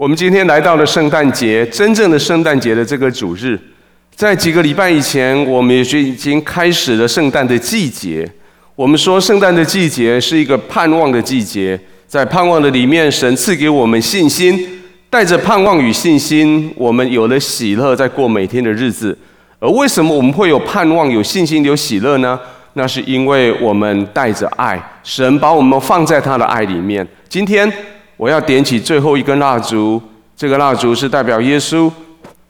我们今天来到了圣诞节，真正的圣诞节的这个主日，在几个礼拜以前，我们也就已经开始了圣诞的季节。我们说，圣诞的季节是一个盼望的季节，在盼望的里面，神赐给我们信心，带着盼望与信心，我们有了喜乐，在过每天的日子。而为什么我们会有盼望、有信心、有喜乐呢？那是因为我们带着爱，神把我们放在他的爱里面。今天。我要点起最后一根蜡烛，这个蜡烛是代表耶稣。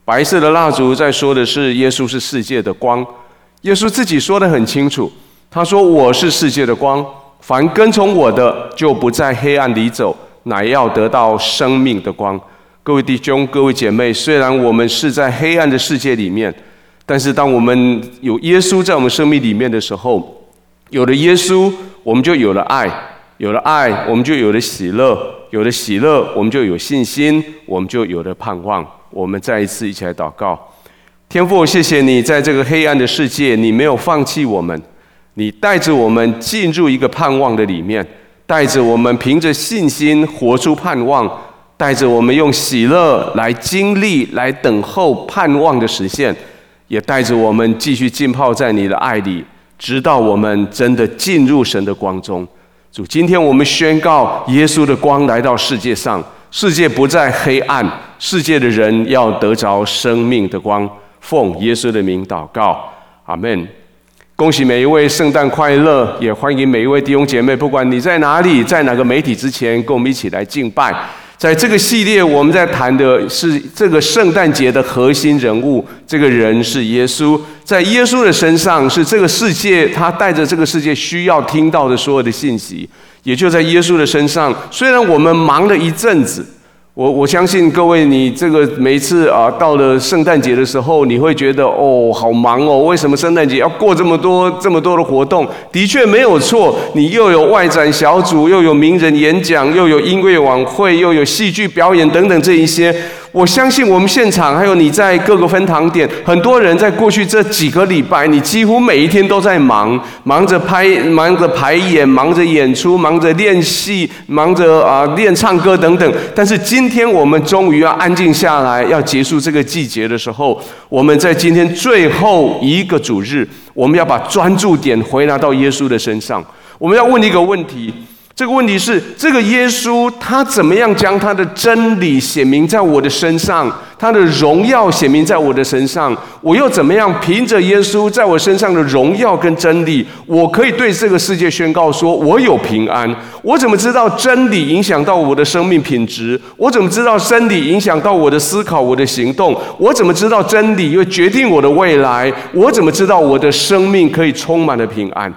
白色的蜡烛在说的是耶稣是世界的光。耶稣自己说得很清楚，他说：“我是世界的光，凡跟从我的，就不在黑暗里走，乃要得到生命的光。”各位弟兄、各位姐妹，虽然我们是在黑暗的世界里面，但是当我们有耶稣在我们生命里面的时候，有了耶稣，我们就有了爱。有了爱，我们就有了喜乐；有了喜乐，我们就有信心；我们就有了盼望。我们再一次一起来祷告：天父，谢谢你在这个黑暗的世界，你没有放弃我们，你带着我们进入一个盼望的里面，带着我们凭着信心活出盼望，带着我们用喜乐来经历、来等候盼望的实现，也带着我们继续浸泡在你的爱里，直到我们真的进入神的光中。主，今天我们宣告，耶稣的光来到世界上，世界不再黑暗，世界的人要得着生命的光。奉耶稣的名祷告，阿门。恭喜每一位圣诞快乐，也欢迎每一位弟兄姐妹，不管你在哪里，在哪个媒体之前，跟我们一起来敬拜。在这个系列，我们在谈的是这个圣诞节的核心人物，这个人是耶稣。在耶稣的身上，是这个世界他带着这个世界需要听到的所有的信息，也就在耶稣的身上。虽然我们忙了一阵子。我我相信各位，你这个每一次啊，到了圣诞节的时候，你会觉得哦，好忙哦。为什么圣诞节要过这么多这么多的活动？的确没有错，你又有外展小组，又有名人演讲，又有音乐晚会，又有戏剧表演等等这一些。我相信我们现场还有你在各个分堂点，很多人在过去这几个礼拜，你几乎每一天都在忙，忙着拍，忙着排演，忙着演出，忙着练戏，忙着啊练唱歌等等。但是今天我们终于要安静下来，要结束这个季节的时候，我们在今天最后一个主日，我们要把专注点回拿到耶稣的身上。我们要问一个问题。这个问题是：这个耶稣他怎么样将他的真理显明在我的身上，他的荣耀显明在我的身上？我又怎么样凭着耶稣在我身上的荣耀跟真理，我可以对这个世界宣告说：我有平安？我怎么知道真理影响到我的生命品质？我怎么知道真理影响到我的思考、我的行动？我怎么知道真理会决定我的未来？我怎么知道我的生命可以充满了平安？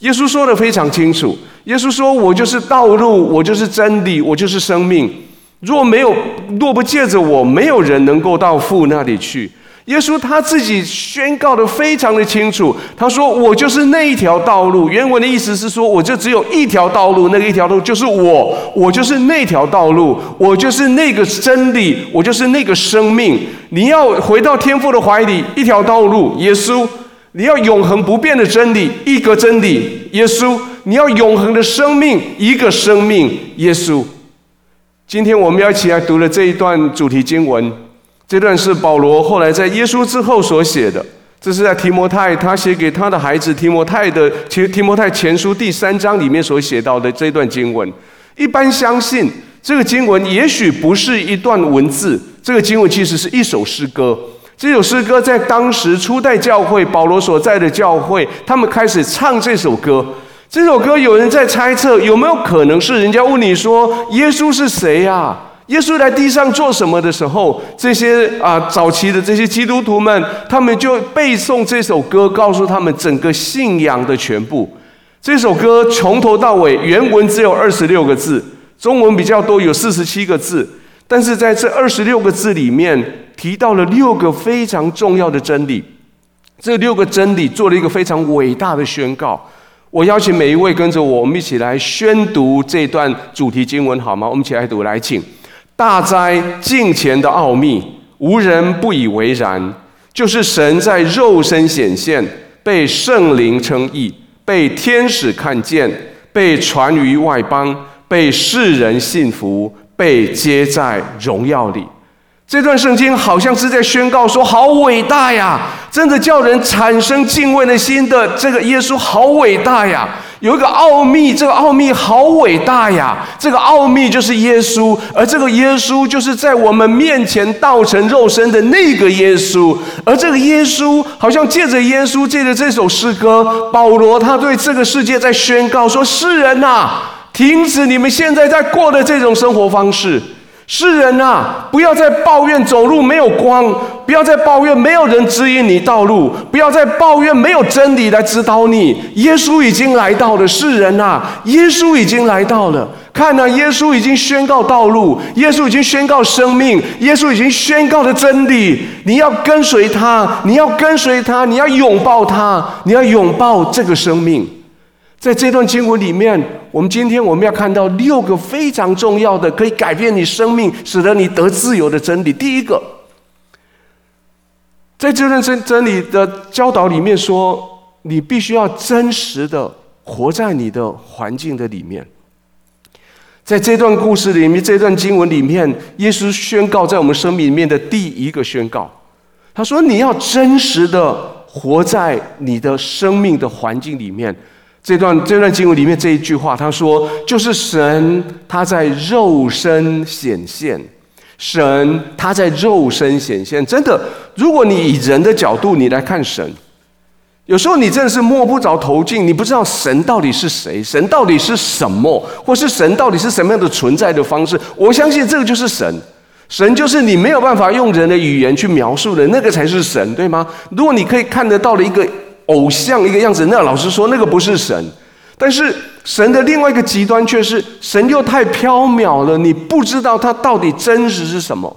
耶稣说得非常清楚。耶稣说：“我就是道路，我就是真理，我就是生命。若没有，若不借着我，没有人能够到父那里去。”耶稣他自己宣告的非常的清楚。他说：“我就是那一条道路。”原文的意思是说，我就只有一条道路，那个一条路就是我，我就是那条道路，我就是那个真理，我就是那个生命。你要回到天父的怀里，一条道路，耶稣。你要永恒不变的真理，一个真理，耶稣；你要永恒的生命，一个生命，耶稣。今天我们要一起来读的这一段主题经文，这段是保罗后来在耶稣之后所写的，这是在提摩太他写给他的孩子提摩太的提提摩太前书第三章里面所写到的这段经文。一般相信这个经文也许不是一段文字，这个经文其实是一首诗歌。这首诗歌在当时初代教会保罗所在的教会，他们开始唱这首歌。这首歌有人在猜测，有没有可能是人家问你说：“耶稣是谁呀？耶稣来地上做什么的时候？”这些啊早期的这些基督徒们，他们就背诵这首歌，告诉他们整个信仰的全部。这首歌从头到尾原文只有二十六个字，中文比较多，有四十七个字。但是在这二十六个字里面，提到了六个非常重要的真理，这六个真理做了一个非常伟大的宣告。我邀请每一位跟着我，我们一起来宣读这段主题经文，好吗？我们一起来读，来，请。大灾近前的奥秘，无人不以为然。就是神在肉身显现，被圣灵称义，被天使看见，被传于外邦，被世人信服。被接在荣耀里。这段圣经好像是在宣告说：“好伟大呀！真的叫人产生敬畏的心的这个耶稣，好伟大呀！有一个奥秘，这个奥秘好伟大呀！这个奥秘就是耶稣，而这个耶稣就是在我们面前道成肉身的那个耶稣。而这个耶稣，好像借着耶稣，借着这首诗歌，保罗他对这个世界在宣告说：世人呐，停止你们现在在过的这种生活方式。”世人啊，不要再抱怨走路没有光，不要再抱怨没有人指引你道路，不要再抱怨没有真理来指导你。耶稣已经来到了，世人啊，耶稣已经来到了。看啊，耶稣已经宣告道路，耶稣已经宣告生命，耶稣已经宣告了真理。你要跟随他，你要跟随他，你要拥抱他，你要拥抱这个生命。在这段经文里面，我们今天我们要看到六个非常重要的可以改变你生命、使得你得自由的真理。第一个，在这段真真理的教导里面说，你必须要真实的活在你的环境的里面。在这段故事里面，这段经文里面，耶稣宣告在我们生命里面的第一个宣告，他说：“你要真实的活在你的生命的环境里面。”这段这段经文里面这一句话，他说：“就是神他在肉身显现，神他在肉身显现。真的，如果你以人的角度你来看神，有时候你真的是摸不着头绪，你不知道神到底是谁，神到底是什么，或是神到底是什么样的存在的方式。我相信这个就是神，神就是你没有办法用人的语言去描述的那个才是神，对吗？如果你可以看得到的一个。”偶像一个样子，那老实说，那个不是神。但是神的另外一个极端却是，神又太飘渺了，你不知道它到底真实是什么。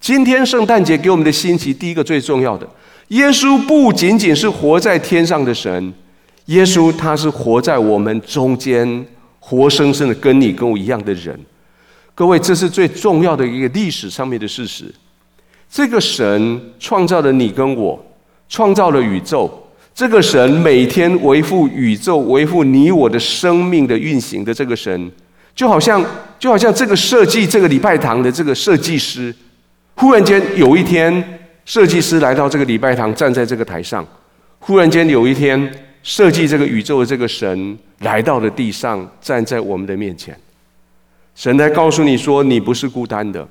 今天圣诞节给我们的信息，第一个最重要的，耶稣不仅仅是活在天上的神，耶稣他是活在我们中间，活生生的跟你跟我一样的人。各位，这是最重要的一个历史上面的事实。这个神创造了你跟我，创造了宇宙。这个神每天维护宇宙、维护你我的生命的运行的这个神，就好像就好像这个设计这个礼拜堂的这个设计师，忽然间有一天，设计师来到这个礼拜堂，站在这个台上。忽然间有一天，设计这个宇宙的这个神来到了地上，站在我们的面前。神来告诉你说，你不是孤单的。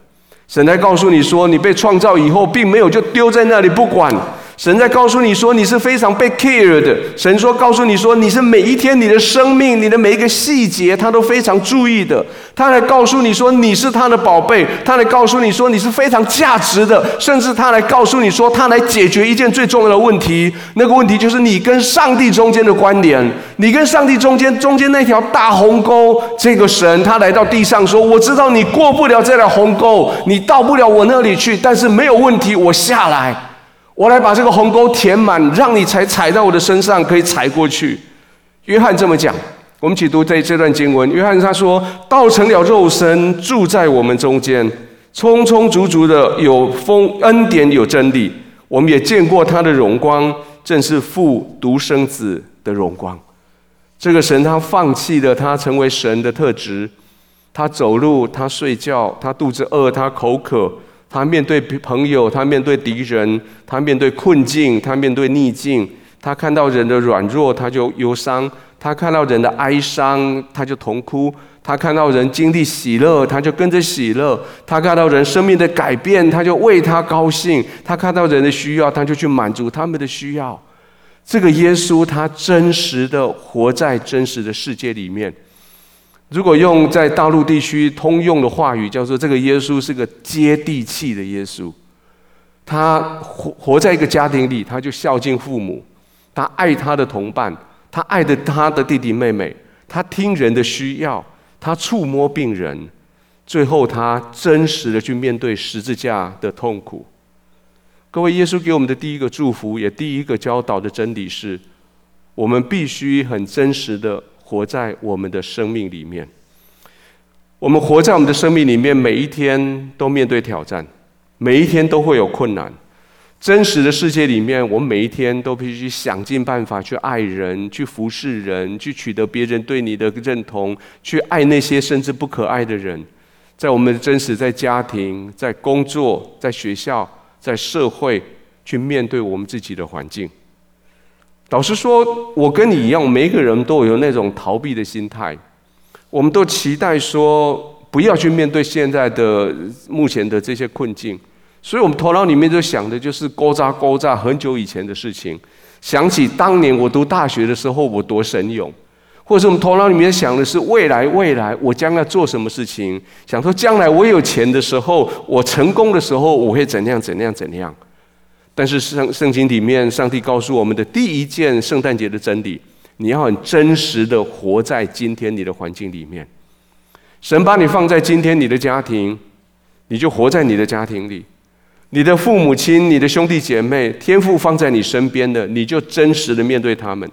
神来告诉你说，你被创造以后，并没有就丢在那里不管。神在告诉你说，你是非常被 care 的。神说，告诉你说，你是每一天你的生命，你的每一个细节，他都非常注意的。他来告诉你说，你是他的宝贝。他来告诉你说，你是非常价值的。甚至他来告诉你说，他来解决一件最重要的问题。那个问题就是你跟上帝中间的关联，你跟上帝中间中间那条大鸿沟。这个神他来到地上说，我知道你过不了这条鸿沟，你到不了我那里去，但是没有问题，我下来。我来把这个鸿沟填满，让你才踩在我的身上，可以踩过去。约翰这么讲，我们一起读这这段经文。约翰他说：“道成了肉身，住在我们中间，充充足足的有丰恩典，有真理。我们也见过他的荣光，正是父独生子的荣光。这个神他放弃了他成为神的特质，他走路，他睡觉，他肚子饿，他口渴。”他面对朋友，他面对敌人，他面对困境，他面对逆境。他看到人的软弱，他就忧伤；他看到人的哀伤，他就痛哭；他看到人经历喜乐，他就跟着喜乐；他看到人生命的改变，他就为他高兴；他看到人的需要，他就去满足他们的需要。这个耶稣，他真实的活在真实的世界里面。如果用在大陆地区通用的话语，叫做这个耶稣是个接地气的耶稣。他活活在一个家庭里，他就孝敬父母，他爱他的同伴，他爱的他的弟弟妹妹，他听人的需要，他触摸病人，最后他真实的去面对十字架的痛苦。各位，耶稣给我们的第一个祝福，也第一个教导的真理是，我们必须很真实的。活在我们的生命里面，我们活在我们的生命里面，每一天都面对挑战，每一天都会有困难。真实的世界里面，我们每一天都必须想尽办法去爱人，去服侍人，去取得别人对你的认同，去爱那些甚至不可爱的人。在我们的真实，在家庭、在工作、在学校、在社会，去面对我们自己的环境。老实说，我跟你一样，每一个人都有那种逃避的心态。我们都期待说，不要去面对现在的、目前的这些困境。所以，我们头脑里面就想的就是勾扎勾扎很久以前的事情，想起当年我读大学的时候，我多神勇。或者我们头脑里面想的是未来，未来我将要做什么事情？想说将来我有钱的时候，我成功的时候，我会怎样怎样怎样？但是圣圣经里面，上帝告诉我们的第一件圣诞节的真理：你要很真实的活在今天你的环境里面。神把你放在今天你的家庭，你就活在你的家庭里；你的父母亲、你的兄弟姐妹，天父放在你身边的，你就真实的面对他们。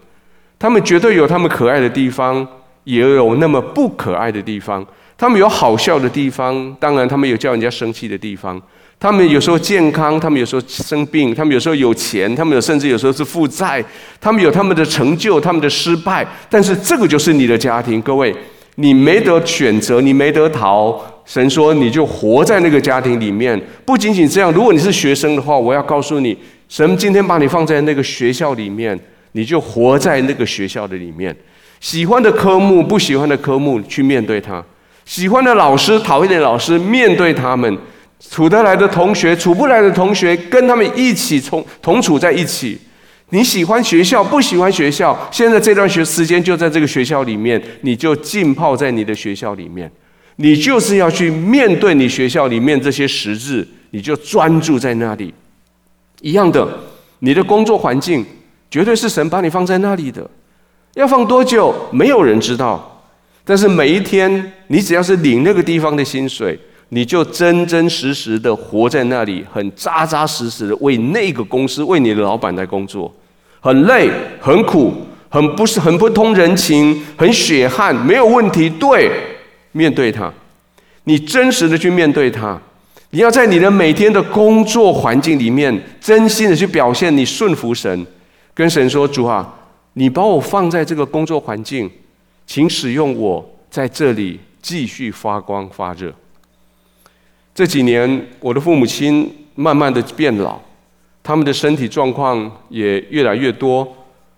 他们绝对有他们可爱的地方，也有那么不可爱的地方。他们有好笑的地方，当然他们有叫人家生气的地方。他们有时候健康，他们有时候生病，他们有时候有钱，他们有甚至有时候是负债。他们有他们的成就，他们的失败。但是这个就是你的家庭，各位，你没得选择，你没得逃。神说你就活在那个家庭里面。不仅仅这样，如果你是学生的话，我要告诉你，神今天把你放在那个学校里面。你就活在那个学校的里面，喜欢的科目、不喜欢的科目，去面对它；喜欢的老师、讨厌的老师，面对他们；处得来的同学、处不来的同学，跟他们一起从同处在一起。你喜欢学校，不喜欢学校，现在这段学时间就在这个学校里面，你就浸泡在你的学校里面，你就是要去面对你学校里面这些实质，你就专注在那里。一样的，你的工作环境。绝对是神把你放在那里的，要放多久，没有人知道。但是每一天，你只要是领那个地方的薪水，你就真真实实的活在那里，很扎扎实实的为那个公司、为你的老板来工作，很累、很苦、很不是很不通人情、很血汗，没有问题。对，面对他，你真实的去面对他。你要在你的每天的工作环境里面，真心的去表现你顺服神。跟神说：“主啊，你把我放在这个工作环境，请使用我在这里继续发光发热。”这几年，我的父母亲慢慢的变老，他们的身体状况也越来越多。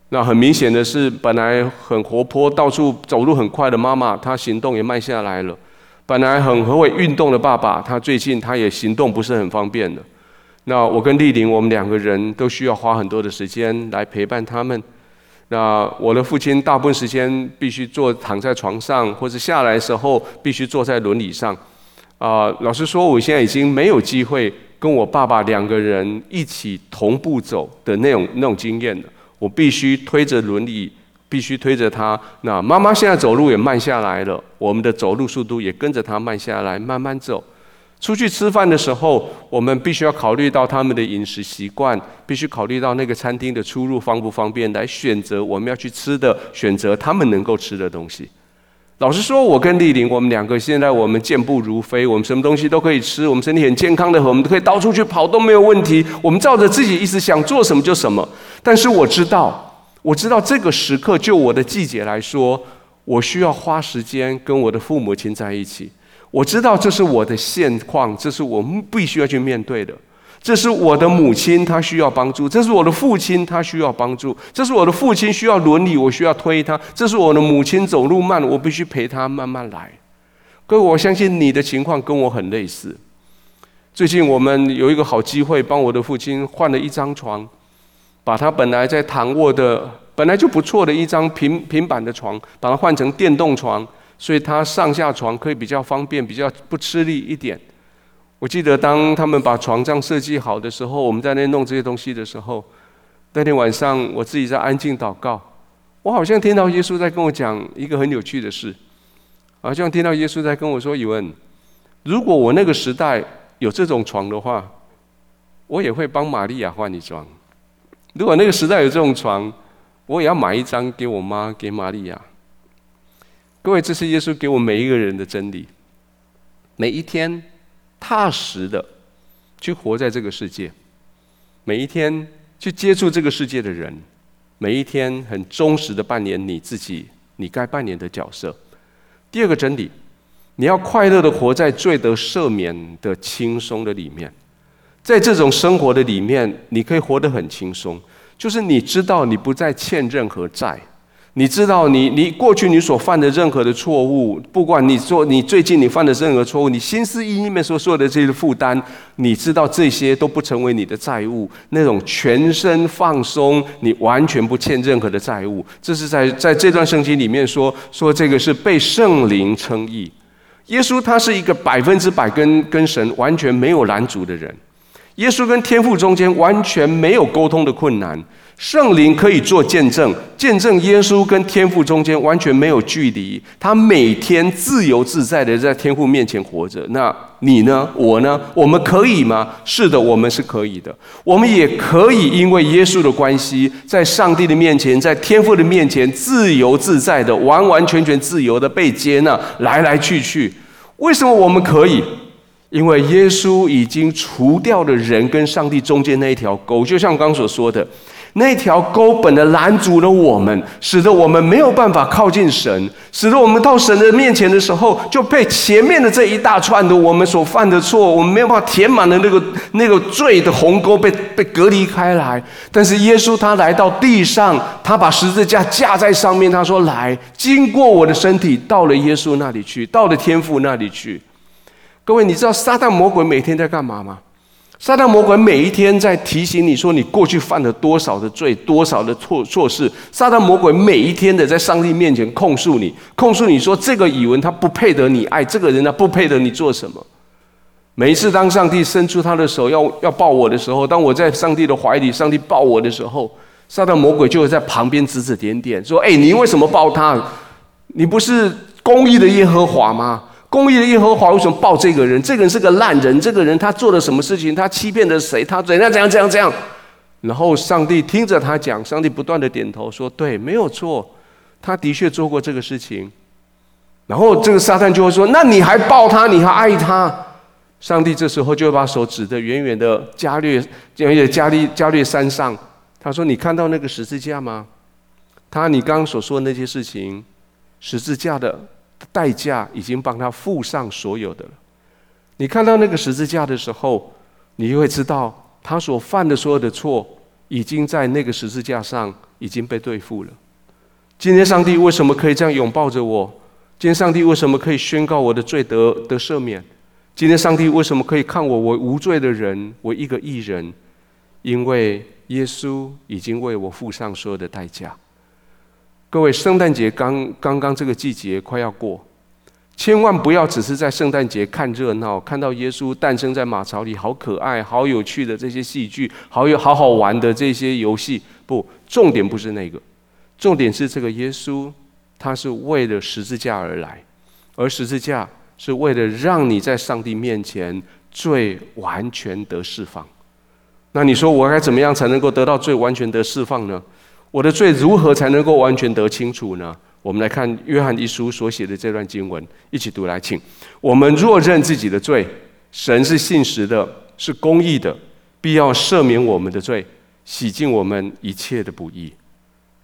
那很明显的是，本来很活泼、到处走路很快的妈妈，她行动也慢下来了；本来很会运动的爸爸，他最近他也行动不是很方便了。那我跟丽玲，我们两个人都需要花很多的时间来陪伴他们。那我的父亲大部分时间必须坐躺在床上，或者下来的时候必须坐在轮椅上。啊，老实说，我现在已经没有机会跟我爸爸两个人一起同步走的那种那种经验了。我必须推着轮椅，必须推着他。那妈妈现在走路也慢下来了，我们的走路速度也跟着他慢下来，慢慢走。出去吃饭的时候，我们必须要考虑到他们的饮食习惯，必须考虑到那个餐厅的出入方不方便，来选择我们要去吃的，选择他们能够吃的东西。老实说，我跟丽玲，我们两个现在我们健步如飞，我们什么东西都可以吃，我们身体很健康的，我们都可以到处去跑都没有问题。我们照着自己意思想做什么就什么。但是我知道，我知道这个时刻，就我的季节来说，我需要花时间跟我的父母亲在一起。我知道这是我的现况，这是我们必须要去面对的。这是我的母亲，她需要帮助；这是我的父亲，他需要帮助；这是我的父亲需要伦理，我需要推他；这是我的母亲走路慢，我必须陪她慢慢来。各位，我相信你的情况跟我很类似。最近我们有一个好机会，帮我的父亲换了一张床，把他本来在躺卧的本来就不错的一张平平板的床，把它换成电动床。所以他上下床可以比较方便，比较不吃力一点。我记得当他们把床帐设计好的时候，我们在那弄这些东西的时候，那天晚上我自己在安静祷告，我好像听到耶稣在跟我讲一个很有趣的事，好像听到耶稣在跟我说：“以文，如果我那个时代有这种床的话，我也会帮玛利亚换一张；如果那个时代有这种床，我也要买一张给我妈，给玛利亚。”各位，这是耶稣给我每一个人的真理。每一天踏实的去活在这个世界，每一天去接触这个世界的人，每一天很忠实的扮演你自己，你该扮演的角色。第二个真理，你要快乐的活在罪得赦免的轻松的里面，在这种生活的里面，你可以活得很轻松，就是你知道你不再欠任何债。你知道你，你过去你所犯的任何的错误，不管你做你最近你犯的任何错误，你心思意念所说的这些负担，你知道这些都不成为你的债务，那种全身放松，你完全不欠任何的债务，这是在在这段圣经里面说说这个是被圣灵称义。耶稣他是一个百分之百跟跟神完全没有拦阻的人，耶稣跟天父中间完全没有沟通的困难。圣灵可以做见证，见证耶稣跟天父中间完全没有距离，他每天自由自在的在天父面前活着。那你呢？我呢？我们可以吗？是的，我们是可以的。我们也可以因为耶稣的关系，在上帝的面前，在天父的面前，自由自在的、完完全全自由的被接纳，来来去去。为什么我们可以？因为耶稣已经除掉了人跟上帝中间那一条沟，就像刚刚所说的。那条沟本来拦阻了我们，使得我们没有办法靠近神，使得我们到神的面前的时候，就被前面的这一大串的我们所犯的错，我们没有办法填满的那个那个罪的鸿沟被被隔离开来。但是耶稣他来到地上，他把十字架架在上面，他说：“来，经过我的身体，到了耶稣那里去，到了天父那里去。”各位，你知道撒旦魔鬼每天在干嘛吗？撒旦魔鬼每一天在提醒你说，你过去犯了多少的罪，多少的错错事。撒旦魔鬼每一天的在上帝面前控诉你，控诉你说这个以文他不配得你爱，这个人他不配得你做什么。每一次当上帝伸出他的手要要抱我的时候，当我在上帝的怀里，上帝抱我的时候，撒旦魔鬼就会在旁边指指点点说：“哎，你为什么抱他？你不是公义的耶和华吗？”公义的耶和华为什么报这个人？这个人是个烂人。这个人他做了什么事情？他欺骗了谁？他怎样怎样怎样怎样？然后上帝听着他讲，上帝不断的点头说：“对，没有错，他的确做过这个事情。”然后这个撒旦就会说：“那你还报他？你还爱他？”上帝这时候就会把手指的远远的加略，远远加利加略山上，他说：“你看到那个十字架吗？他你刚刚所说的那些事情，十字架的。”代价已经帮他付上所有的了。你看到那个十字架的时候，你就会知道他所犯的所有的错，已经在那个十字架上已经被对付了。今天上帝为什么可以这样拥抱着我？今天上帝为什么可以宣告我的罪得得赦免？今天上帝为什么可以看我为无罪的人，为一个艺人？因为耶稣已经为我付上所有的代价。各位，圣诞节刚刚刚这个季节快要过，千万不要只是在圣诞节看热闹，看到耶稣诞生在马槽里，好可爱、好有趣的这些戏剧，好有好好玩的这些游戏。不，重点不是那个，重点是这个耶稣，他是为了十字架而来，而十字架是为了让你在上帝面前最完全得释放。那你说我该怎么样才能够得到最完全的释放呢？我的罪如何才能够完全得清楚呢？我们来看约翰一书所写的这段经文，一起读来，请。我们若认自己的罪，神是信实的，是公义的，必要赦免我们的罪，洗净我们一切的不义。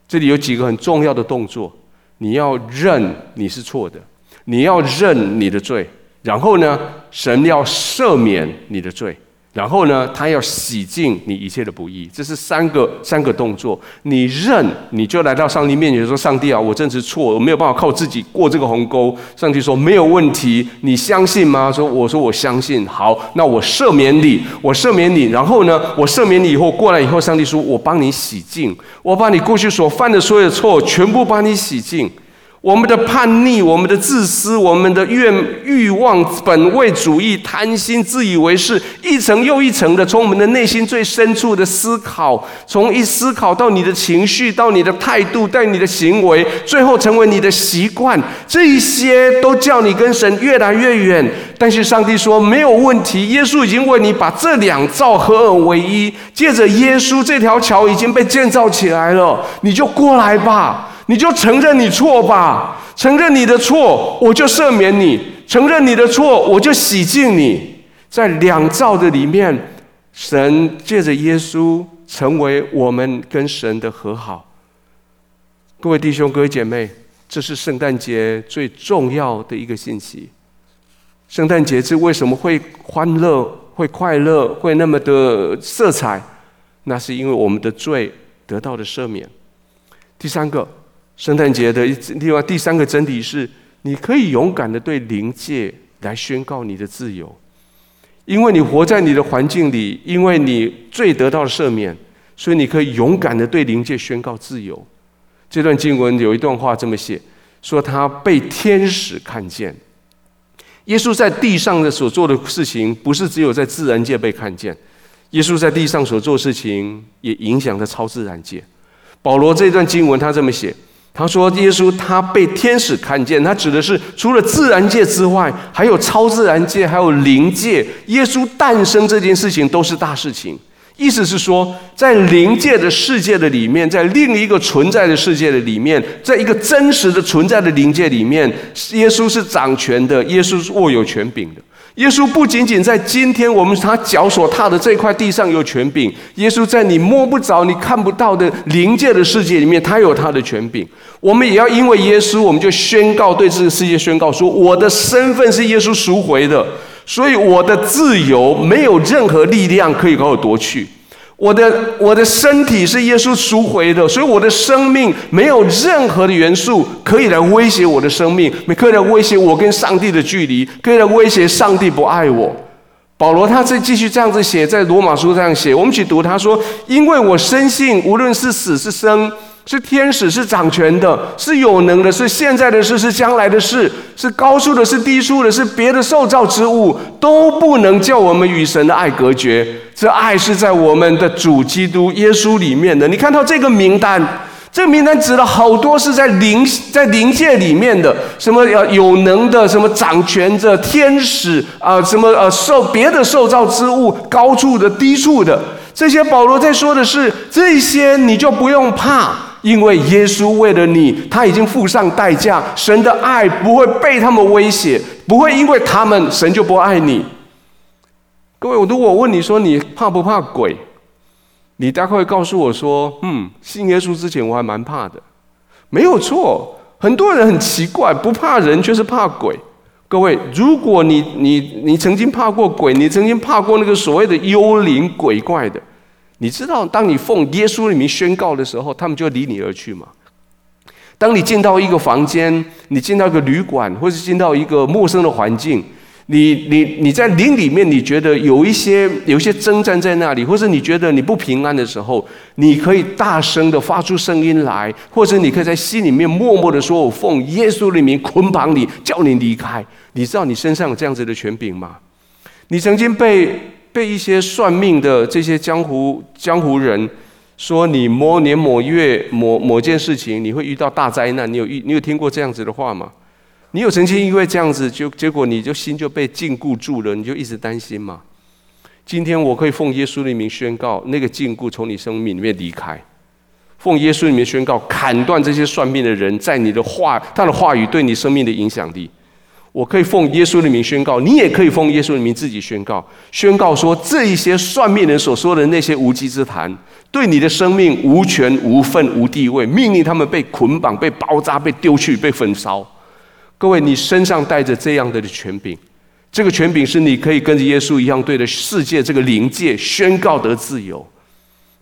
这里有几个很重要的动作，你要认你是错的，你要认你的罪，然后呢，神要赦免你的罪。然后呢，他要洗净你一切的不义，这是三个三个动作。你认，你就来到上帝面前说：“上帝啊，我真是错，我没有办法靠自己过这个鸿沟。”上帝说：“没有问题，你相信吗？”说：“我说我相信。”好，那我赦免你，我赦免你。然后呢，我赦免你以后过来以后，上帝说：“我帮你洗净，我把你过去所犯的所有的错全部帮你洗净。”我们的叛逆，我们的自私，我们的愿欲望、本位主义、贪心、自以为是，一层又一层的从我们的内心最深处的思考，从一思考到你的情绪，到你的态度，到你的行为，最后成为你的习惯，这一些都叫你跟神越来越远。但是上帝说没有问题，耶稣已经为你把这两造合二为一，借着耶稣这条桥已经被建造起来了，你就过来吧。你就承认你错吧，承认你的错，我就赦免你；承认你的错，我就洗净你。在两造的里面，神借着耶稣成为我们跟神的和好。各位弟兄、各位姐妹，这是圣诞节最重要的一个信息。圣诞节是为什么会欢乐、会快乐、会那么的色彩？那是因为我们的罪得到了赦免。第三个，圣诞节的另外第三个真理是，你可以勇敢的对灵界来宣告你的自由，因为你活在你的环境里，因为你罪得到赦免，所以你可以勇敢的对灵界宣告自由。这段经文有一段话这么写，说他被天使看见。耶稣在地上的所做的事情，不是只有在自然界被看见，耶稣在地上所做事情也影响了超自然界。保罗这段经文他这么写，他说耶稣他被天使看见，他指的是除了自然界之外，还有超自然界，还有灵界。耶稣诞生这件事情都是大事情。意思是说，在灵界的世界的里面，在另一个存在的世界的里面，在一个真实的存在的灵界里面，耶稣是掌权的，耶稣是握有权柄的。耶稣不仅仅在今天我们他脚所踏的这块地上有权柄，耶稣在你摸不着、你看不到的灵界的世界里面，他有他的权柄。我们也要因为耶稣，我们就宣告对这个世界宣告说：我的身份是耶稣赎回的。所以我的自由没有任何力量可以把我夺去，我的我的身体是耶稣赎回的，所以我的生命没有任何的元素可以来威胁我的生命，可以来威胁我跟上帝的距离，可以来威胁上帝不爱我。保罗他再继续这样子写，在罗马书这样写，我们去读他说：因为我深信，无论是死是生。是天使，是掌权的，是有能的，是现在的事，是将来的事，是高处的，是低处的，是别的受造之物，都不能叫我们与神的爱隔绝。这爱是在我们的主基督耶稣里面的。你看到这个名单，这个名单指了好多是在灵在灵界里面的，什么呃有能的，什么掌权的天使啊、呃，什么呃受别的受造之物，高处的，低处的，这些保罗在说的是这些，你就不用怕。因为耶稣为了你，他已经付上代价。神的爱不会被他们威胁，不会因为他们，神就不爱你。各位，如果我问你说你怕不怕鬼，你大概会告诉我说：“嗯，信耶稣之前我还蛮怕的。”没有错，很多人很奇怪，不怕人却是怕鬼。各位，如果你你你曾经怕过鬼，你曾经怕过那个所谓的幽灵鬼怪的。你知道，当你奉耶稣的名宣告的时候，他们就离你而去吗？当你进到一个房间，你进到一个旅馆，或是进到一个陌生的环境，你你你在灵里面，你觉得有一些有一些征战在那里，或者你觉得你不平安的时候，你可以大声的发出声音来，或者你可以在心里面默默的说：“我奉耶稣的名捆绑你，叫你离开。”你知道你身上有这样子的权柄吗？你曾经被。被一些算命的这些江湖江湖人说，你某年某月某某件事情你会遇到大灾难，你有遇你有听过这样子的话吗？你有曾经因为这样子就结果你就心就被禁锢住了，你就一直担心吗？今天我可以奉耶稣的名宣告，那个禁锢从你生命里面离开，奉耶稣的名宣告，砍断这些算命的人在你的话他的话语对你生命的影响力。我可以奉耶稣的名宣告，你也可以奉耶稣的名自己宣告，宣告说这一些算命人所说的那些无稽之谈，对你的生命无权无份无地位，命令他们被捆绑、被包扎、被丢去、被焚烧。各位，你身上带着这样的权柄，这个权柄是你可以跟着耶稣一样，对着世界这个灵界宣告得自由。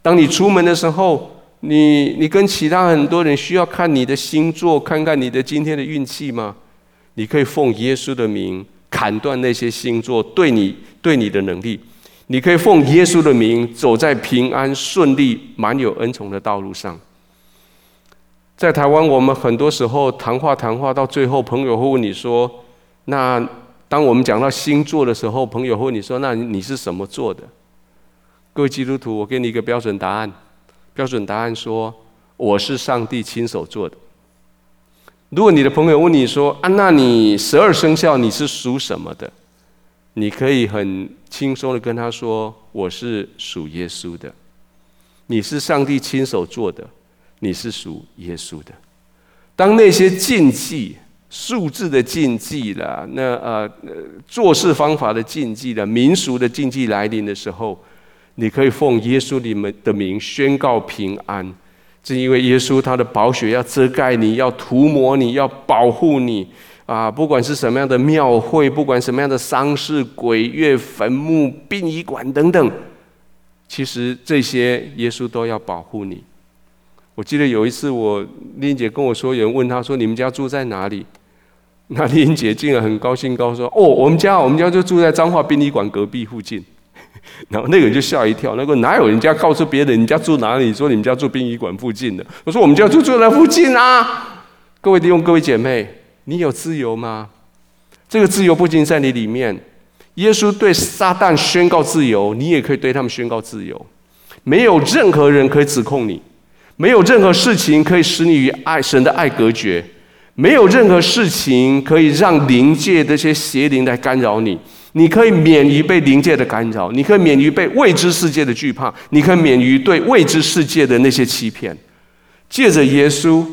当你出门的时候，你你跟其他很多人需要看你的星座，看看你的今天的运气吗？你可以奉耶稣的名砍断那些星座对你对你的能力，你可以奉耶稣的名走在平安顺利满有恩宠的道路上。在台湾，我们很多时候谈话谈话到最后，朋友会问你说：“那当我们讲到星座的时候，朋友会问你说：‘那你是什么座的？’”各位基督徒，我给你一个标准答案，标准答案说：“我是上帝亲手做的。”如果你的朋友问你说：“啊，那你十二生肖你是属什么的？”你可以很轻松的跟他说：“我是属耶稣的。”你是上帝亲手做的，你是属耶稣的。当那些禁忌、数字的禁忌了，那呃做事方法的禁忌了，民俗的禁忌来临的时候，你可以奉耶稣你们的名宣告平安。是因为耶稣他的宝血要遮盖你，要涂抹你，要保护你，啊，不管是什么样的庙会，不管什么样的丧事、鬼月、坟墓、殡仪馆等等，其实这些耶稣都要保护你。我记得有一次，我丽姐跟我说，有人问她说：“你们家住在哪里？”那丽姐竟然很高兴，告诉说：“哦，我们家，我们家就住在彰化殡仪馆隔壁附近。” 然后那个人就吓一跳，那个哪有人家告诉别人你家住哪里？说你们家住殡仪馆附近的？我说我们家就住在附近啊！各位弟兄、各位姐妹，你有自由吗？这个自由不仅在你里面。耶稣对撒旦宣告自由，你也可以对他们宣告自由。没有任何人可以指控你。没有任何事情可以使你与爱神的爱隔绝，没有任何事情可以让灵界这些邪灵来干扰你。你可以免于被灵界的干扰，你可以免于被未知世界的惧怕，你可以免于对未知世界的那些欺骗。借着耶稣，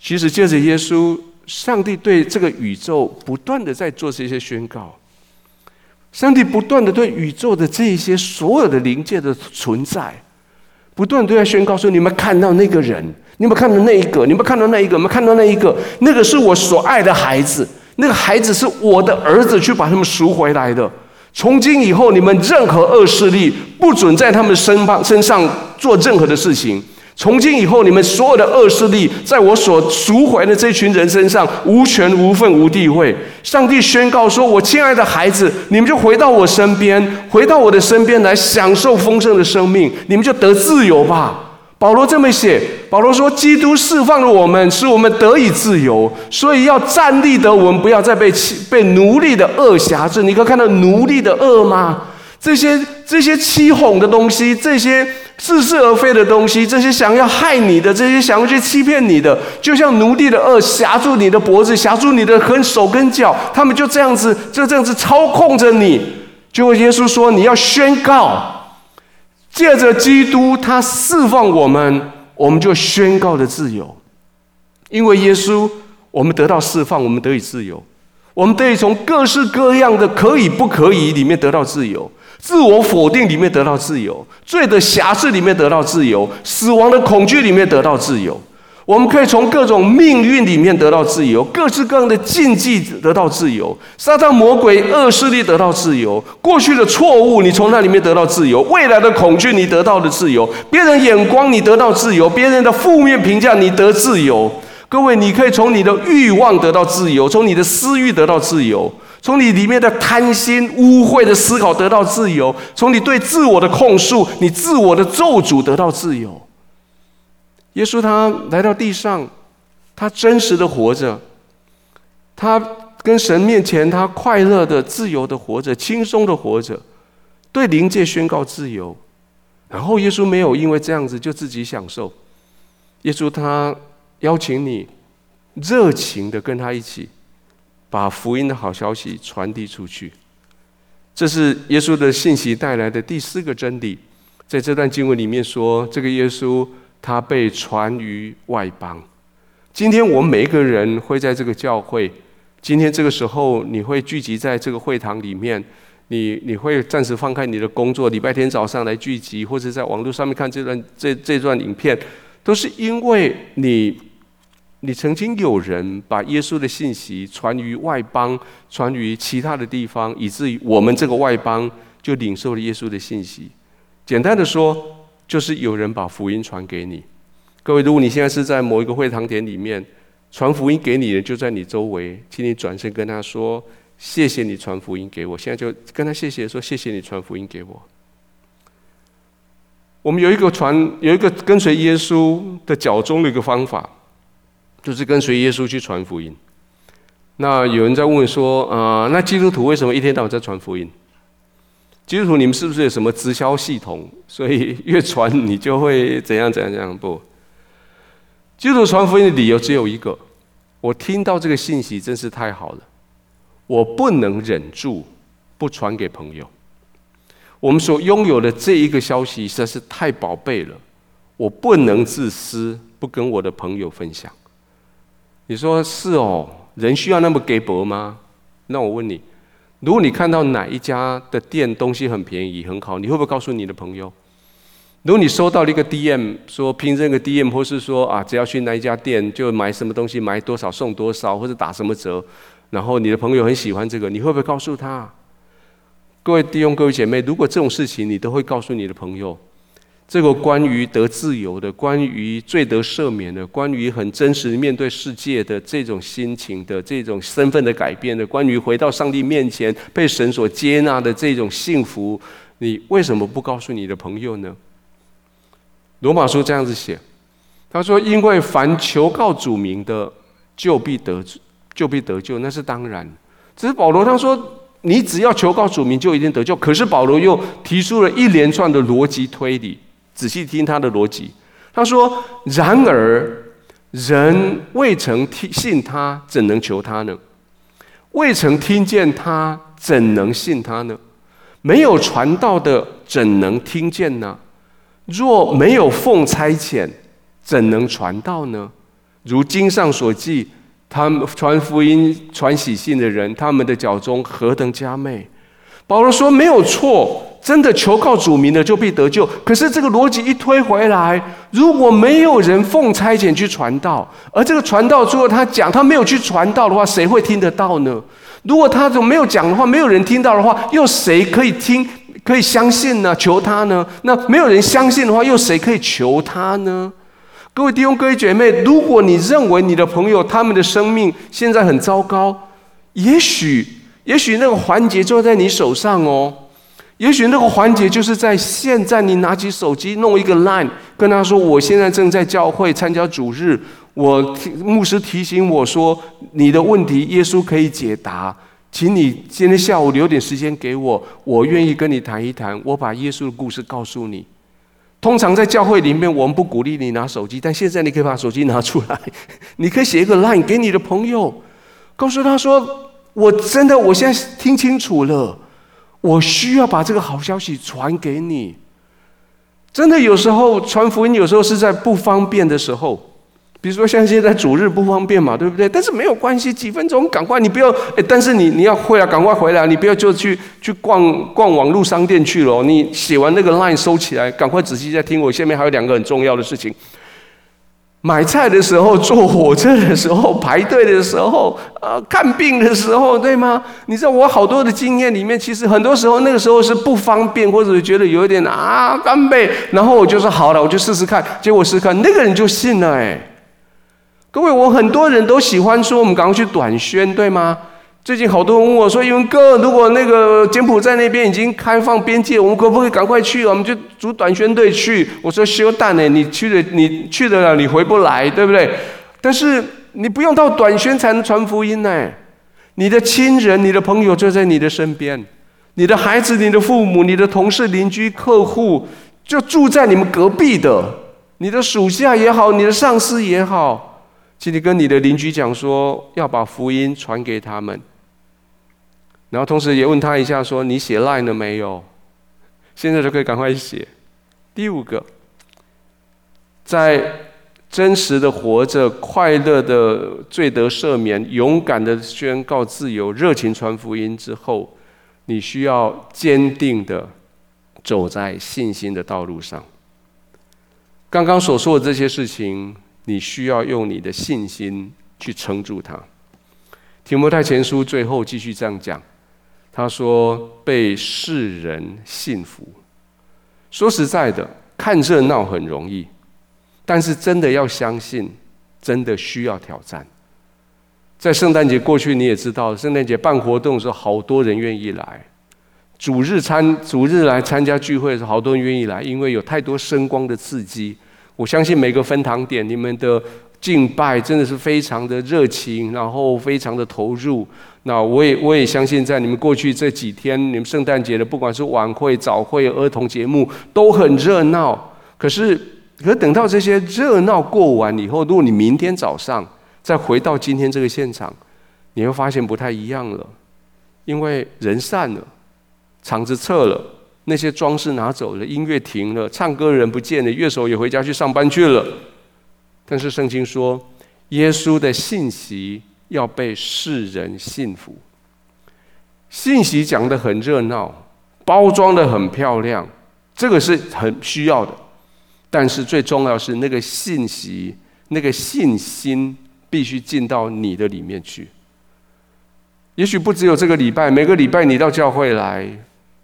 其实借着耶稣，上帝对这个宇宙不断的在做这些宣告。上帝不断的对宇宙的这一些所有的灵界的存在。不断都在宣告说：“你们看到那个人，你们看到那一个，你们看到那一个，你们看到那一个，那个是我所爱的孩子，那个孩子是我的儿子，去把他们赎回来的。从今以后，你们任何恶势力不准在他们身旁身上做任何的事情。”从今以后，你们所有的恶势力，在我所赎回的这群人身上无权无份无地位。上帝宣告说：“我亲爱的孩子，你们就回到我身边，回到我的身边来享受丰盛的生命，你们就得自由吧。”保罗这么写，保罗说：“基督释放了我们，使我们得以自由，所以要站立得稳，不要再被欺被奴隶的恶挟制。”你可以看到奴隶的恶吗？这些这些欺哄的东西，这些。似是而非的东西，这些想要害你的，这些想要去欺骗你的，就像奴隶的恶挟住你的脖子，挟住你的跟手跟脚，他们就这样子，就这样子操控着你。结果耶稣说：“你要宣告，借着基督他释放我们，我们就宣告的自由。因为耶稣，我们得到释放，我们得以自由，我们得以从各式各样的可以不可以里面得到自由。”自我否定里面得到自由，罪的瑕疵里面得到自由，死亡的恐惧里面得到自由。我们可以从各种命运里面得到自由，各式各样的禁忌得到自由，撒旦魔鬼恶势力得到自由，过去的错误你从那里面得到自由，未来的恐惧你得到的自由，别人眼光你得到自由，别人的负面评价你得自由。各位，你可以从你的欲望得到自由，从你的私欲得到自由。从你里面的贪心、污秽的思考得到自由；从你对自我的控诉、你自我的咒诅得到自由。耶稣他来到地上，他真实的活着，他跟神面前，他快乐的、自由的活着，轻松的活着，对灵界宣告自由。然后耶稣没有因为这样子就自己享受，耶稣他邀请你热情的跟他一起。把福音的好消息传递出去，这是耶稣的信息带来的第四个真理。在这段经文里面说，这个耶稣他被传于外邦。今天我们每一个人会在这个教会，今天这个时候你会聚集在这个会堂里面，你你会暂时放开你的工作，礼拜天早上来聚集，或者在网络上面看这段这这段影片，都是因为你。你曾经有人把耶稣的信息传于外邦，传于其他的地方，以至于我们这个外邦就领受了耶稣的信息。简单的说，就是有人把福音传给你。各位，如果你现在是在某一个会堂点里面，传福音给你的就在你周围，请你转身跟他说：“谢谢你传福音给我。”现在就跟他谢谢说：“谢谢你传福音给我。”我们有一个传，有一个跟随耶稣的脚踪的一个方法。就是跟随耶稣去传福音。那有人在问说：“啊、呃，那基督徒为什么一天到晚在传福音？基督徒，你们是不是有什么直销系统？所以越传你就会怎样怎样怎样？不，基督徒传福音的理由只有一个：我听到这个信息真是太好了，我不能忍住不传给朋友。我们所拥有的这一个消息实在是太宝贝了，我不能自私，不跟我的朋友分享。”你说是哦，人需要那么给薄吗？那我问你，如果你看到哪一家的店东西很便宜很好，你会不会告诉你的朋友？如果你收到了一个 DM 说拼这个 DM，或是说啊，只要去那一家店就买什么东西，买多少送多少，或者打什么折，然后你的朋友很喜欢这个，你会不会告诉他？各位弟兄、各位姐妹，如果这种事情你都会告诉你的朋友，这个关于得自由的、关于罪得赦免的、关于很真实面对世界的这种心情的、这种身份的改变的、关于回到上帝面前被神所接纳的这种幸福，你为什么不告诉你的朋友呢？罗马书这样子写，他说：“因为凡求告主名的，就必得就必得救，那是当然。只是保罗他说，你只要求告主名，就一定得救。可是保罗又提出了一连串的逻辑推理，仔细听他的逻辑。他说：然而人未曾听信他，怎能求他呢？未曾听见他，怎能信他呢？没有传道的，怎能听见呢？若没有奉差遣，怎能传道呢？如经上所记，他们传福音、传喜信的人，他们的脚中何等佳美！保罗说没有错，真的求告主名的就必得救。可是这个逻辑一推回来，如果没有人奉差遣去传道，而这个传道最后他讲他没有去传道的话，谁会听得到呢？如果他都没有讲的话，没有人听到的话，又谁可以听？可以相信呢？求他呢？那没有人相信的话，又谁可以求他呢？各位弟兄、各位姐妹，如果你认为你的朋友他们的生命现在很糟糕，也许，也许那个环节就在你手上哦。也许那个环节就是在现在，你拿起手机弄一个 line，跟他说：“我现在正在教会参加主日，我牧师提醒我说，你的问题耶稣可以解答。”请你今天下午留点时间给我，我愿意跟你谈一谈。我把耶稣的故事告诉你。通常在教会里面，我们不鼓励你拿手机，但现在你可以把手机拿出来，你可以写一个 line 给你的朋友，告诉他说：“我真的，我现在听清楚了，我需要把这个好消息传给你。”真的，有时候传福音，有时候是在不方便的时候。比如说像现在主日不方便嘛，对不对？但是没有关系，几分钟赶快，你不要哎，但是你你要会啊，赶快回来，你不要就去去逛逛网络商店去了。你写完那个 line 收起来，赶快仔细再听。我下面还有两个很重要的事情：买菜的时候、坐火车的时候、排队的时候、呃看病的时候，对吗？你知道我好多的经验里面，其实很多时候那个时候是不方便，或者觉得有一点啊干杯，然后我就说好了，我就试试看。结果试试看，那个人就信了，哎。各位，我很多人都喜欢说我们赶快去短宣，对吗？最近好多人问我说：“云哥，如果那个柬埔寨那边已经开放边界，我们可不可以赶快去？我们就组短宣队去。”我说：“修蛋呢？你去了，你去得了，你回不来，对不对？但是你不用到短宣才能传福音呢。你的亲人、你的朋友就在你的身边，你的孩子、你的父母、你的同事、邻居、客户，就住在你们隔壁的，你的属下也好，你的上司也好。”请你跟你的邻居讲说，要把福音传给他们，然后同时也问他一下说，你写 line 了没有？现在就可以赶快写。第五个，在真实的活着、快乐的罪得赦免、勇敢的宣告自由、热情传福音之后，你需要坚定的走在信心的道路上。刚刚所说的这些事情。你需要用你的信心去撑住它。提摩太前书最后继续这样讲，他说：“被世人信服。”说实在的，看热闹很容易，但是真的要相信，真的需要挑战。在圣诞节过去，你也知道，圣诞节办活动的时候，好多人愿意来；主日参主日来参加聚会的时候，好多人愿意来，因为有太多声光的刺激。我相信每个分堂点，你们的敬拜真的是非常的热情，然后非常的投入。那我也我也相信，在你们过去这几天，你们圣诞节的不管是晚会、早会、儿童节目都很热闹。可是，可等到这些热闹过完以后，如果你明天早上再回到今天这个现场，你会发现不太一样了，因为人散了，场子撤了。那些装饰拿走了，音乐停了，唱歌人不见了，乐手也回家去上班去了。但是圣经说，耶稣的信息要被世人信服。信息讲得很热闹，包装得很漂亮，这个是很需要的。但是最重要是那个信息，那个信心必须进到你的里面去。也许不只有这个礼拜，每个礼拜你到教会来，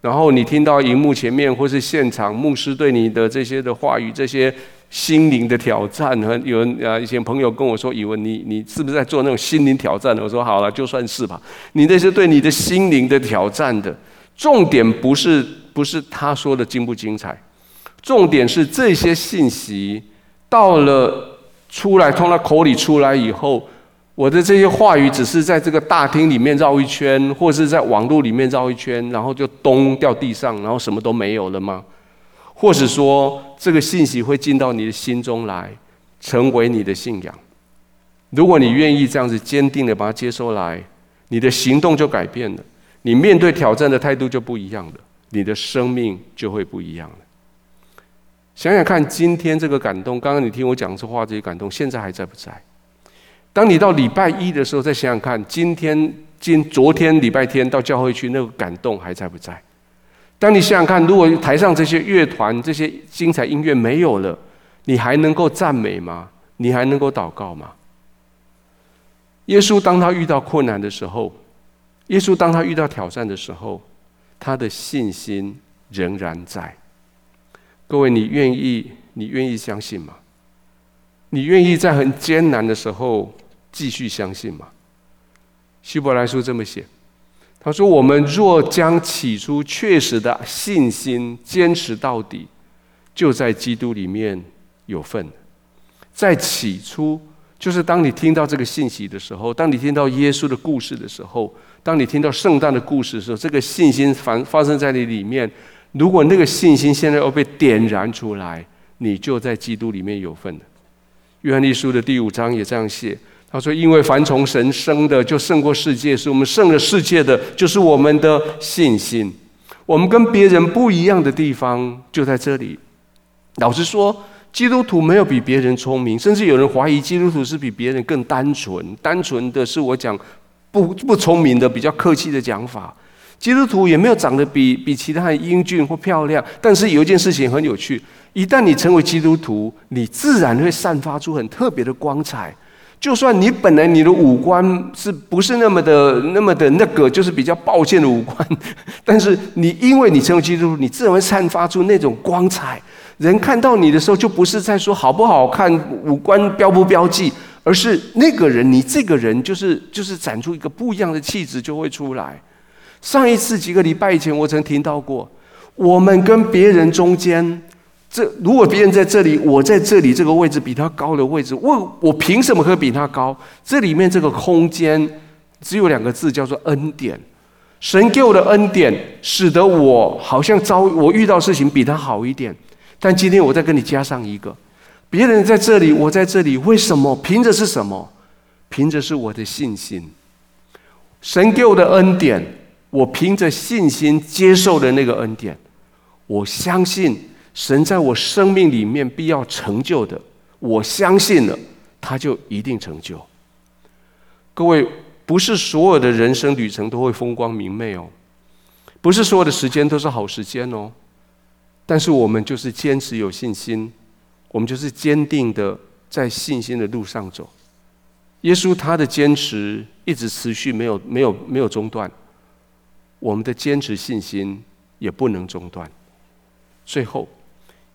然后你听到荧幕前面或是现场牧师对你的这些的话语，这些心灵的挑战，和有人啊，以前朋友跟我说：“以为你你是不是在做那种心灵挑战？”我说：“好了，就算是吧。”你那些对你的心灵的挑战的重点，不是不是他说的精不精彩，重点是这些信息到了出来，从他口里出来以后。我的这些话语只是在这个大厅里面绕一圈，或是在网络里面绕一圈，然后就咚掉地上，然后什么都没有了吗？或是说，这个信息会进到你的心中来，成为你的信仰？如果你愿意这样子坚定的把它接收来，你的行动就改变了，你面对挑战的态度就不一样了，你的生命就会不一样了。想想看，今天这个感动，刚刚你听我讲这话，这些感动，现在还在不在？当你到礼拜一的时候，再想想看，今天、今昨天礼拜天到教会去，那个感动还在不在？当你想想看，如果台上这些乐团、这些精彩音乐没有了，你还能够赞美吗？你还能够祷告吗？耶稣当他遇到困难的时候，耶稣当他遇到挑战的时候，他的信心仍然在。各位，你愿意？你愿意相信吗？你愿意在很艰难的时候？继续相信吗？希伯来书这么写，他说：“我们若将起初确实的信心坚持到底，就在基督里面有份。在起初，就是当你听到这个信息的时候，当你听到耶稣的故事的时候，当你听到圣诞的故事的时候，这个信心发发生在你里面。如果那个信心现在要被点燃出来，你就在基督里面有份。约翰一书的第五章也这样写。”他说：“因为凡从神生的，就胜过世界；是我们胜了世界的，就是我们的信心。我们跟别人不一样的地方就在这里。老实说，基督徒没有比别人聪明，甚至有人怀疑基督徒是比别人更单纯。单纯的是我讲不不聪明的，比较客气的讲法。基督徒也没有长得比比其他人英俊或漂亮。但是有一件事情很有趣：一旦你成为基督徒，你自然会散发出很特别的光彩。”就算你本来你的五官是不是那么的那么的那个，就是比较抱歉的五官，但是你因为你成为基督徒，你自然会散发出那种光彩。人看到你的时候，就不是在说好不好看，五官标不标记，而是那个人，你这个人就是就是展出一个不一样的气质就会出来。上一次几个礼拜以前，我曾听到过，我们跟别人中间。这如果别人在这里，我在这里这个位置比他高的位置，我我凭什么可以比他高？这里面这个空间只有两个字，叫做恩典。神给我的恩典，使得我好像遭我遇到事情比他好一点。但今天我再跟你加上一个，别人在这里，我在这里，为什么？凭着是什么？凭着是我的信心。神给我的恩典，我凭着信心接受的那个恩典，我相信。神在我生命里面必要成就的，我相信了，他就一定成就。各位，不是所有的人生旅程都会风光明媚哦，不是所有的时间都是好时间哦。但是我们就是坚持有信心，我们就是坚定的在信心的路上走。耶稣他的坚持一直持续，没有没有没有中断，我们的坚持信心也不能中断。最后。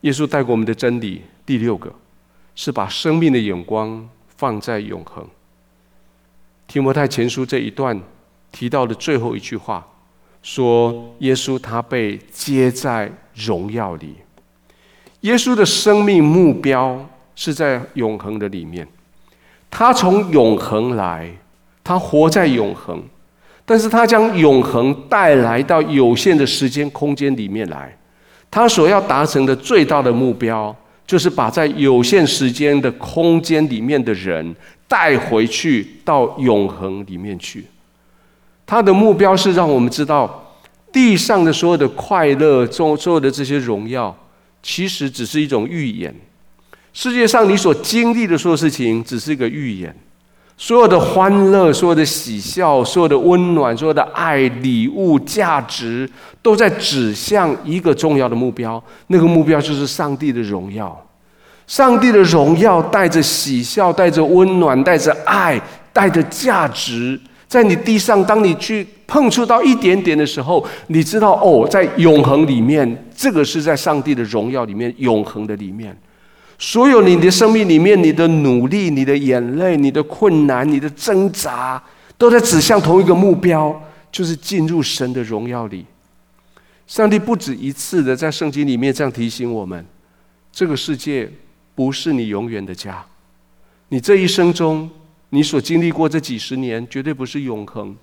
耶稣带给我们的真理第六个，是把生命的眼光放在永恒。提摩太前书这一段提到的最后一句话，说耶稣他被接在荣耀里。耶稣的生命目标是在永恒的里面，他从永恒来，他活在永恒，但是他将永恒带来到有限的时间空间里面来。他所要达成的最大的目标，就是把在有限时间的空间里面的人带回去到永恒里面去。他的目标是让我们知道，地上的所有的快乐、所所有的这些荣耀，其实只是一种预演。世界上你所经历的所有事情，只是一个预演。所有的欢乐，所有的喜笑，所有的温暖，所有的爱、礼物、价值，都在指向一个重要的目标。那个目标就是上帝的荣耀。上帝的荣耀带着喜笑，带着温暖，带着爱，带着价值，在你地上，当你去碰触到一点点的时候，你知道哦，在永恒里面，这个是在上帝的荣耀里面，永恒的里面，所有你的生命里面，你的努力、你的眼泪、你的困难、你的挣扎，都在指向同一个目标，就是进入神的荣耀里。上帝不止一次的在圣经里面这样提醒我们：这个世界不是你永远的家，你这一生中。你所经历过这几十年，绝对不是永恒。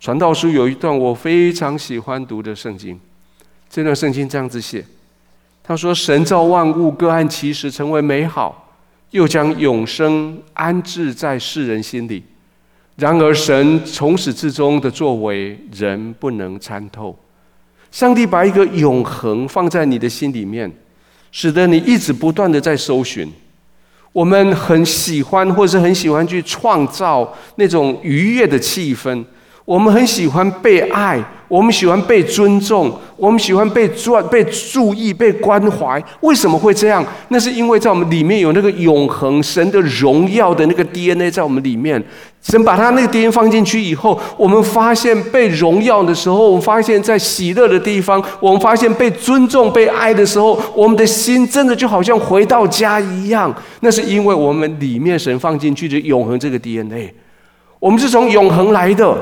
传道书有一段我非常喜欢读的圣经，这段圣经这样子写：他说，神造万物各按其时成为美好，又将永生安置在世人心里。然而，神从始至终的作为，人不能参透。上帝把一个永恒放在你的心里面，使得你一直不断的在搜寻。我们很喜欢，或是很喜欢去创造那种愉悦的气氛。我们很喜欢被爱，我们喜欢被尊重，我们喜欢被注被注意、被关怀。为什么会这样？那是因为在我们里面有那个永恒神的荣耀的那个 DNA 在我们里面。神把他那个 DNA 放进去以后，我们发现被荣耀的时候，我们发现在喜乐的地方，我们发现被尊重、被爱的时候，我们的心真的就好像回到家一样。那是因为我们里面神放进去的永恒这个 DNA，我们是从永恒来的。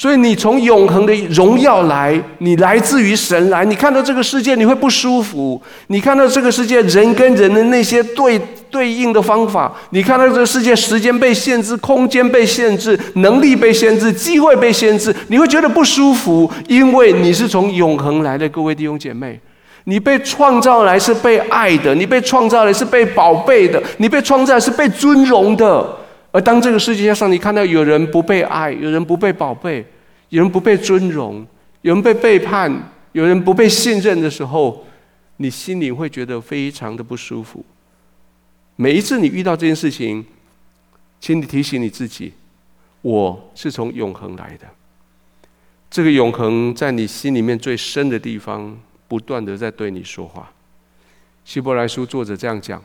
所以你从永恒的荣耀来，你来自于神来。你看到这个世界，你会不舒服。你看到这个世界人跟人的那些对对应的方法，你看到这个世界时间被限制，空间被限制，能力被限制，机会被限制，你会觉得不舒服，因为你是从永恒来的。各位弟兄姐妹，你被创造来是被爱的，你被创造来是被宝贝的，你被创造来是被尊荣的。而当这个世界上你看到有人不被爱，有人不被宝贝，有人不被尊荣，有人被背叛，有人不被信任的时候，你心里会觉得非常的不舒服。每一次你遇到这件事情，请你提醒你自己：我是从永恒来的。这个永恒在你心里面最深的地方，不断的在对你说话。希伯来书作者这样讲。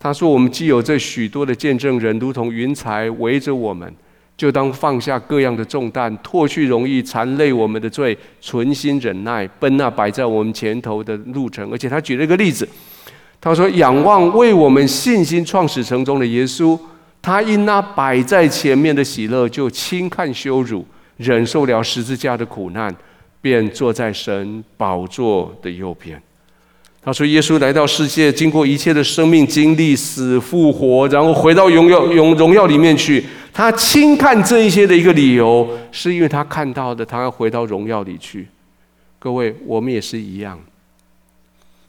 他说：“我们既有这许多的见证人，如同云彩围着我们，就当放下各样的重担，脱去容易缠累我们的罪，存心忍耐，奔那摆在我们前头的路程。”而且他举了一个例子，他说：“仰望为我们信心创始成终的耶稣，他因那摆在前面的喜乐，就轻看羞辱，忍受了十字架的苦难，便坐在神宝座的右边。”他说：“耶稣来到世界，经过一切的生命经历，死复活，然后回到荣耀、荣荣耀里面去。他轻看这一些的一个理由，是因为他看到的，他要回到荣耀里去。各位，我们也是一样。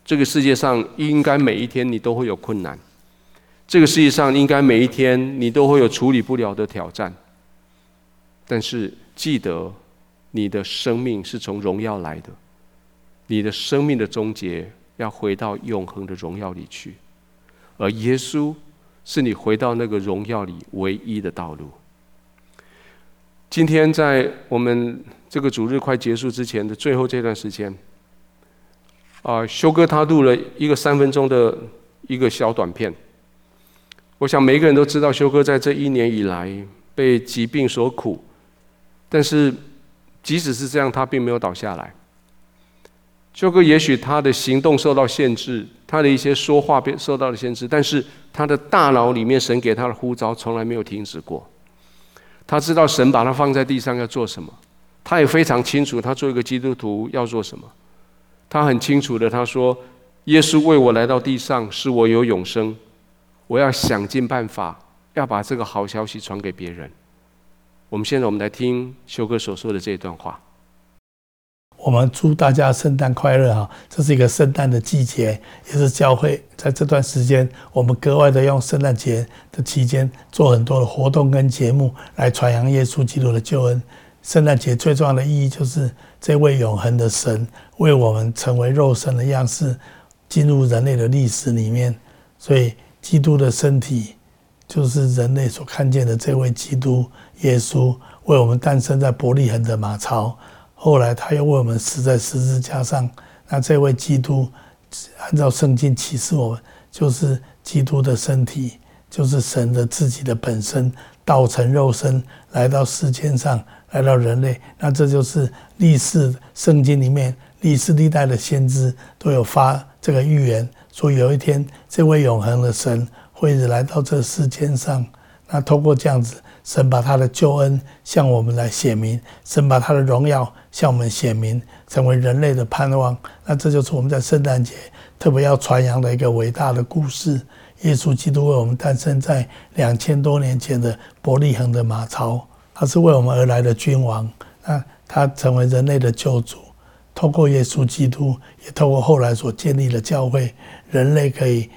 这个世界上应该每一天你都会有困难，这个世界上应该每一天你都会有处理不了的挑战。但是记得，你的生命是从荣耀来的，你的生命的终结。”要回到永恒的荣耀里去，而耶稣是你回到那个荣耀里唯一的道路。今天在我们这个主日快结束之前的最后这段时间，啊，修哥他录了一个三分钟的一个小短片。我想每个人都知道，修哥在这一年以来被疾病所苦，但是即使是这样，他并没有倒下来。修哥也许他的行动受到限制，他的一些说话被受到了限制，但是他的大脑里面神给他的呼召从来没有停止过。他知道神把他放在地上要做什么，他也非常清楚他做一个基督徒要做什么。他很清楚的他说：“耶稣为我来到地上，使我有永生。我要想尽办法要把这个好消息传给别人。”我们现在我们来听修哥所说的这一段话。我们祝大家圣诞快乐哈！这是一个圣诞的季节，也是教会在这段时间，我们格外的用圣诞节的期间做很多的活动跟节目来传扬耶稣基督的救恩。圣诞节最重要的意义就是这位永恒的神为我们成为肉身的样式，进入人类的历史里面。所以，基督的身体就是人类所看见的这位基督耶稣，为我们诞生在伯利恒的马槽。后来他又为我们死在十字架上。那这位基督，按照圣经启示我们，就是基督的身体，就是神的自己的本身，道成肉身来到世间上，来到人类。那这就是历世圣经里面历世历代的先知都有发这个预言，说有一天这位永恒的神会来到这世间上。那通过这样子，神把他的救恩向我们来显明，神把他的荣耀向我们显明，成为人类的盼望。那这就是我们在圣诞节特别要传扬的一个伟大的故事。耶稣基督为我们诞生在两千多年前的伯利恒的马槽，他是为我们而来的君王。那他成为人类的救主，透过耶稣基督，也透过后来所建立的教会，人类可以。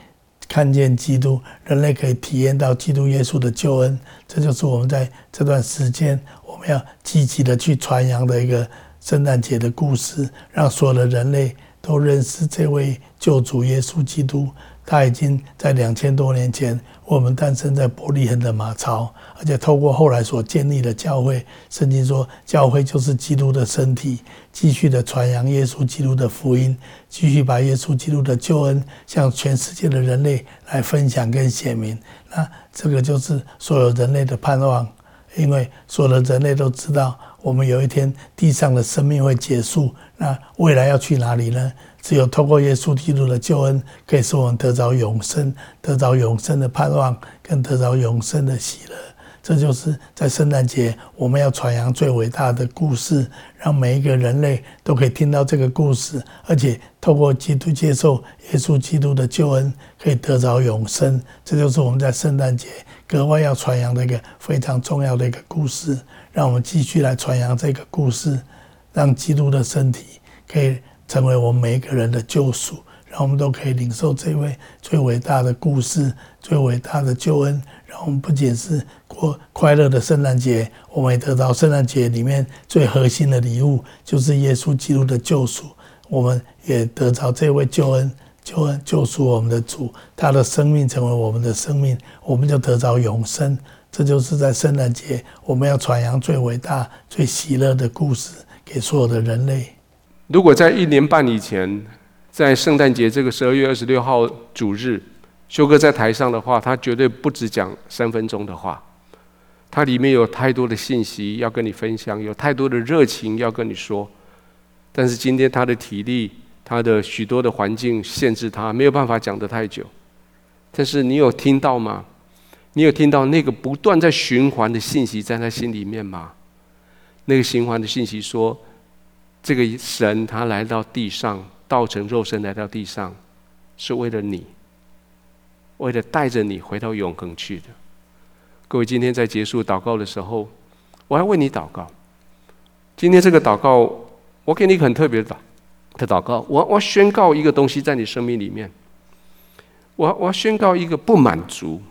看见基督，人类可以体验到基督耶稣的救恩，这就是我们在这段时间我们要积极的去传扬的一个圣诞节的故事，让所有的人类都认识这位救主耶稣基督。他已经在两千多年前，我们诞生在伯利恒的马槽，而且透过后来所建立的教会，圣经说教会就是基督的身体，继续的传扬耶稣基督的福音，继续把耶稣基督的救恩向全世界的人类来分享跟显明。那这个就是所有人类的盼望，因为所有的人类都知道，我们有一天地上的生命会结束，那未来要去哪里呢？只有透过耶稣基督的救恩，可以使我们得着永生，得着永生的盼望，跟得着永生的喜乐。这就是在圣诞节我们要传扬最伟大的故事，让每一个人类都可以听到这个故事，而且透过基督接受耶稣基督的救恩，可以得着永生。这就是我们在圣诞节格外要传扬的一个非常重要的一个故事。让我们继续来传扬这个故事，让基督的身体可以。成为我们每一个人的救赎，让我们都可以领受这位最伟大的故事、最伟大的救恩。让我们不仅是过快乐的圣诞节，我们也得到圣诞节里面最核心的礼物，就是耶稣基督的救赎。我们也得到这位救恩、救恩救赎我们的主，他的生命成为我们的生命，我们就得到永生。这就是在圣诞节我们要传扬最伟大、最喜乐的故事给所有的人类。如果在一年半以前，在圣诞节这个十二月二十六号主日，修哥在台上的话，他绝对不只讲三分钟的话，他里面有太多的信息要跟你分享，有太多的热情要跟你说。但是今天他的体力，他的许多的环境限制他，没有办法讲得太久。但是你有听到吗？你有听到那个不断在循环的信息在他心里面吗？那个循环的信息说。这个神他来到地上，道成肉身来到地上，是为了你，为了带着你回到永恒去的。各位，今天在结束祷告的时候，我要为你祷告。今天这个祷告，我给你一个很特别的祷的祷告。我我宣告一个东西在你生命里面。我我宣告一个不满足，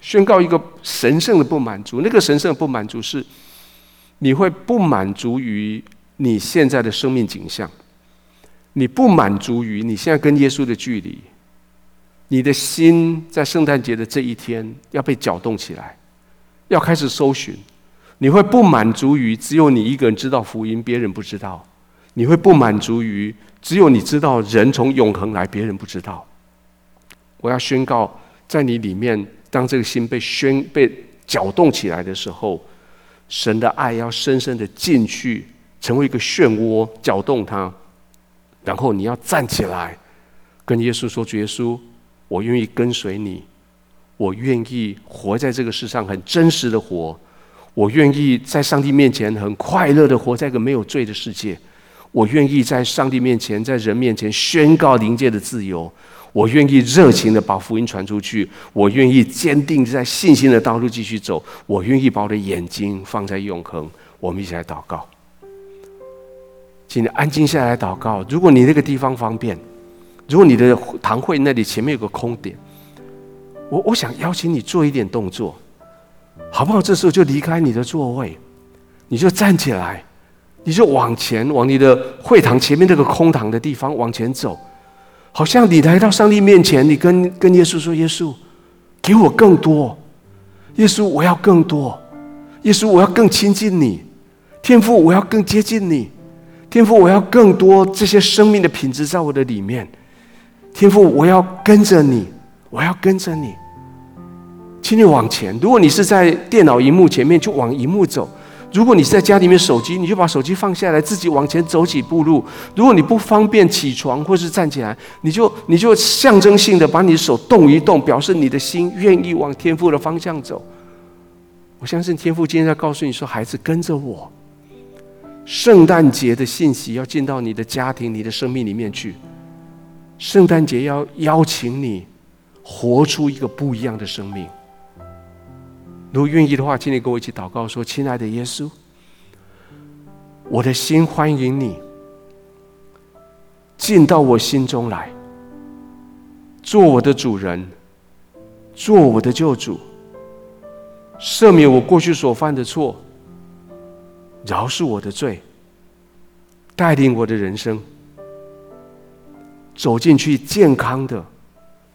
宣告一个神圣的不满足。那个神圣的不满足是，你会不满足于。你现在的生命景象，你不满足于你现在跟耶稣的距离，你的心在圣诞节的这一天要被搅动起来，要开始搜寻。你会不满足于只有你一个人知道福音，别人不知道；你会不满足于只有你知道人从永恒来，别人不知道。我要宣告，在你里面，当这个心被宣被搅动起来的时候，神的爱要深深的进去。成为一个漩涡，搅动它，然后你要站起来，跟耶稣说：“主耶稣，我愿意跟随你，我愿意活在这个世上很真实的活，我愿意在上帝面前很快乐的活在一个没有罪的世界，我愿意在上帝面前，在人面前宣告灵界的自由，我愿意热情的把福音传出去，我愿意坚定在信心的道路继续走，我愿意把我的眼睛放在永恒。”我们一起来祷告。请你安静下来祷告。如果你那个地方方便，如果你的堂会那里前面有个空点，我我想邀请你做一点动作，好不好？这时候就离开你的座位，你就站起来，你就往前往你的会堂前面那个空堂的地方往前走，好像你来到上帝面前，你跟跟耶稣说：“耶稣，给我更多，耶稣我要更多，耶稣我要更亲近你，天父我要更接近你。”天父，我要更多这些生命的品质在我的里面。天父，我要跟着你，我要跟着你。请你往前。如果你是在电脑荧幕前面，就往荧幕走；如果你是在家里面手机，你就把手机放下来，自己往前走几步路。如果你不方便起床或是站起来，你就你就象征性的把你的手动一动，表示你的心愿意往天父的方向走。我相信天父今天在告诉你说：“孩子，跟着我。”圣诞节的信息要进到你的家庭、你的生命里面去。圣诞节要邀请你活出一个不一样的生命。如果愿意的话，请你跟我一起祷告说：“亲爱的耶稣，我的心欢迎你进到我心中来，做我的主人，做我的救主，赦免我过去所犯的错。”饶恕我的罪，带领我的人生走进去健康的、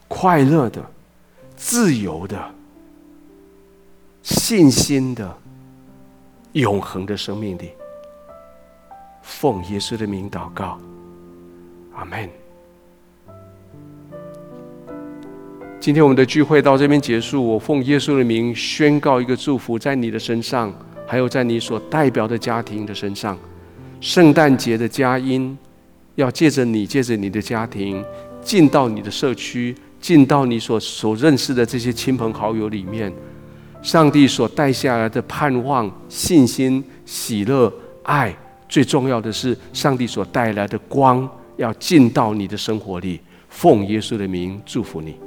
快乐的、自由的、信心的、永恒的生命里。奉耶稣的名祷告，阿门。今天我们的聚会到这边结束，我奉耶稣的名宣告一个祝福在你的身上。还有在你所代表的家庭的身上，圣诞节的佳音，要借着你，借着你的家庭，进到你的社区，进到你所所认识的这些亲朋好友里面。上帝所带下来的盼望、信心、喜乐、爱，最重要的是，上帝所带来的光，要进到你的生活里。奉耶稣的名祝福你。